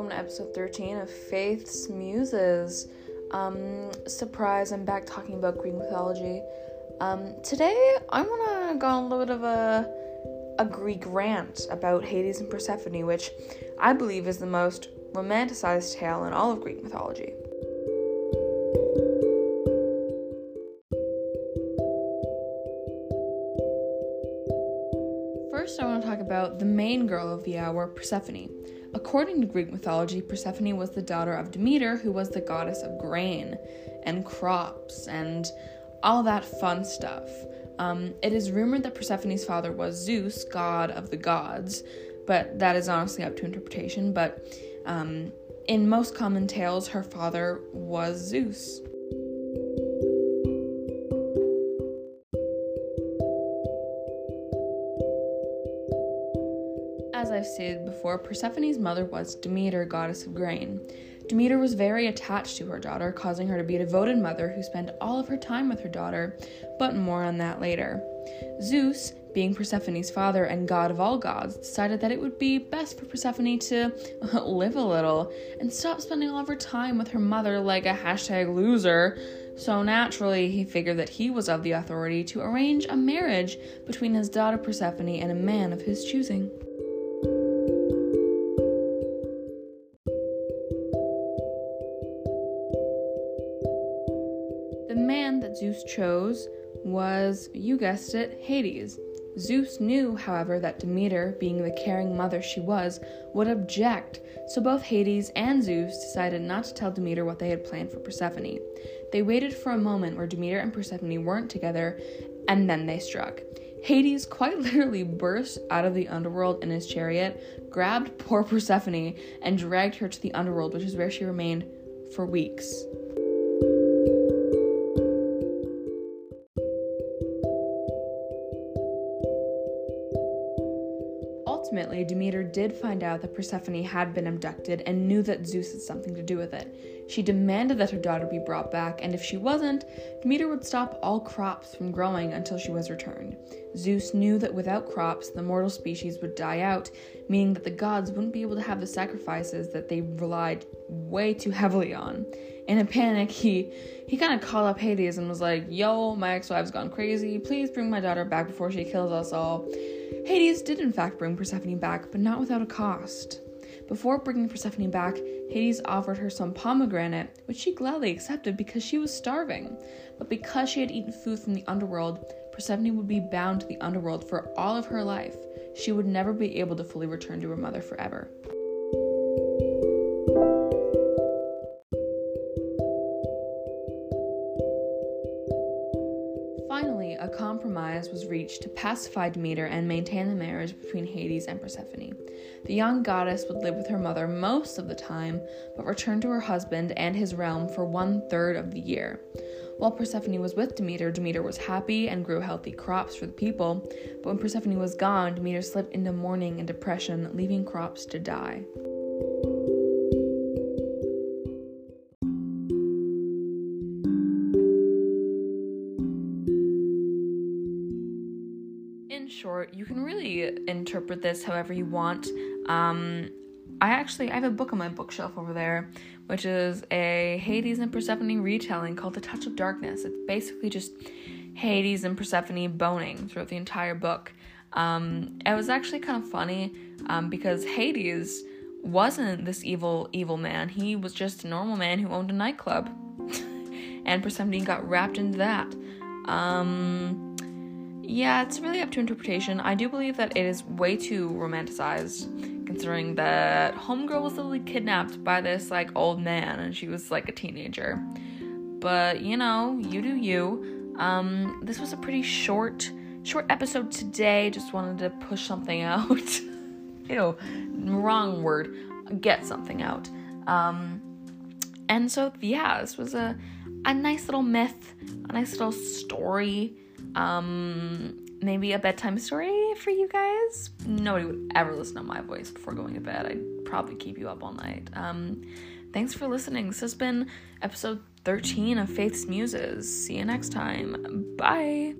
welcome to episode 13 of Faith's Muses. Um, surprise, I'm back talking about Greek mythology. Um, today, I want to go on a little bit of a, a Greek rant about Hades and Persephone, which I believe is the most romanticized tale in all of Greek mythology. First, I want to talk about the main girl of the hour, Persephone. According to Greek mythology, Persephone was the daughter of Demeter, who was the goddess of grain and crops and all that fun stuff. Um, it is rumored that Persephone's father was Zeus, god of the gods, but that is honestly up to interpretation. But um, in most common tales, her father was Zeus. As I've stated before, Persephone's mother was Demeter, goddess of grain. Demeter was very attached to her daughter, causing her to be a devoted mother who spent all of her time with her daughter, but more on that later. Zeus, being Persephone's father and god of all gods, decided that it would be best for Persephone to live a little and stop spending all of her time with her mother like a hashtag loser. So naturally, he figured that he was of the authority to arrange a marriage between his daughter Persephone and a man of his choosing. Man that Zeus chose was, you guessed it, Hades. Zeus knew, however, that Demeter, being the caring mother she was, would object, so both Hades and Zeus decided not to tell Demeter what they had planned for Persephone. They waited for a moment where Demeter and Persephone weren't together, and then they struck. Hades quite literally burst out of the underworld in his chariot, grabbed poor Persephone, and dragged her to the underworld, which is where she remained for weeks. Ultimately, Demeter did find out that Persephone had been abducted and knew that Zeus had something to do with it. She demanded that her daughter be brought back, and if she wasn't, Demeter would stop all crops from growing until she was returned. Zeus knew that without crops, the mortal species would die out, meaning that the gods wouldn't be able to have the sacrifices that they relied way too heavily on. In a panic, he he kind of called up Hades and was like, "Yo, my ex-wife's gone crazy. Please bring my daughter back before she kills us all." Hades did in fact bring Persephone back, but not without a cost. Before bringing Persephone back, Hades offered her some pomegranate, which she gladly accepted because she was starving. But because she had eaten food from the underworld, Persephone would be bound to the underworld for all of her life. She would never be able to fully return to her mother forever. A compromise was reached to pacify Demeter and maintain the marriage between Hades and Persephone. The young goddess would live with her mother most of the time, but return to her husband and his realm for one third of the year. While Persephone was with Demeter, Demeter was happy and grew healthy crops for the people, but when Persephone was gone, Demeter slipped into mourning and depression, leaving crops to die. Short, you can really interpret this however you want. Um, I actually I have a book on my bookshelf over there, which is a Hades and Persephone retelling called The Touch of Darkness. It's basically just Hades and Persephone boning throughout the entire book. Um, it was actually kind of funny um, because Hades wasn't this evil evil man. He was just a normal man who owned a nightclub, and Persephone got wrapped into that. Um, yeah, it's really up to interpretation. I do believe that it is way too romanticized, considering that Homegirl was literally kidnapped by this like old man and she was like a teenager. But you know, you do you. Um, this was a pretty short, short episode today. Just wanted to push something out. Ew, wrong word. Get something out. Um, and so yeah, this was a a nice little myth, a nice little story um maybe a bedtime story for you guys? Nobody would ever listen to my voice before going to bed. I'd probably keep you up all night. Um thanks for listening. This has been episode 13 of faith's muses. See you next time. Bye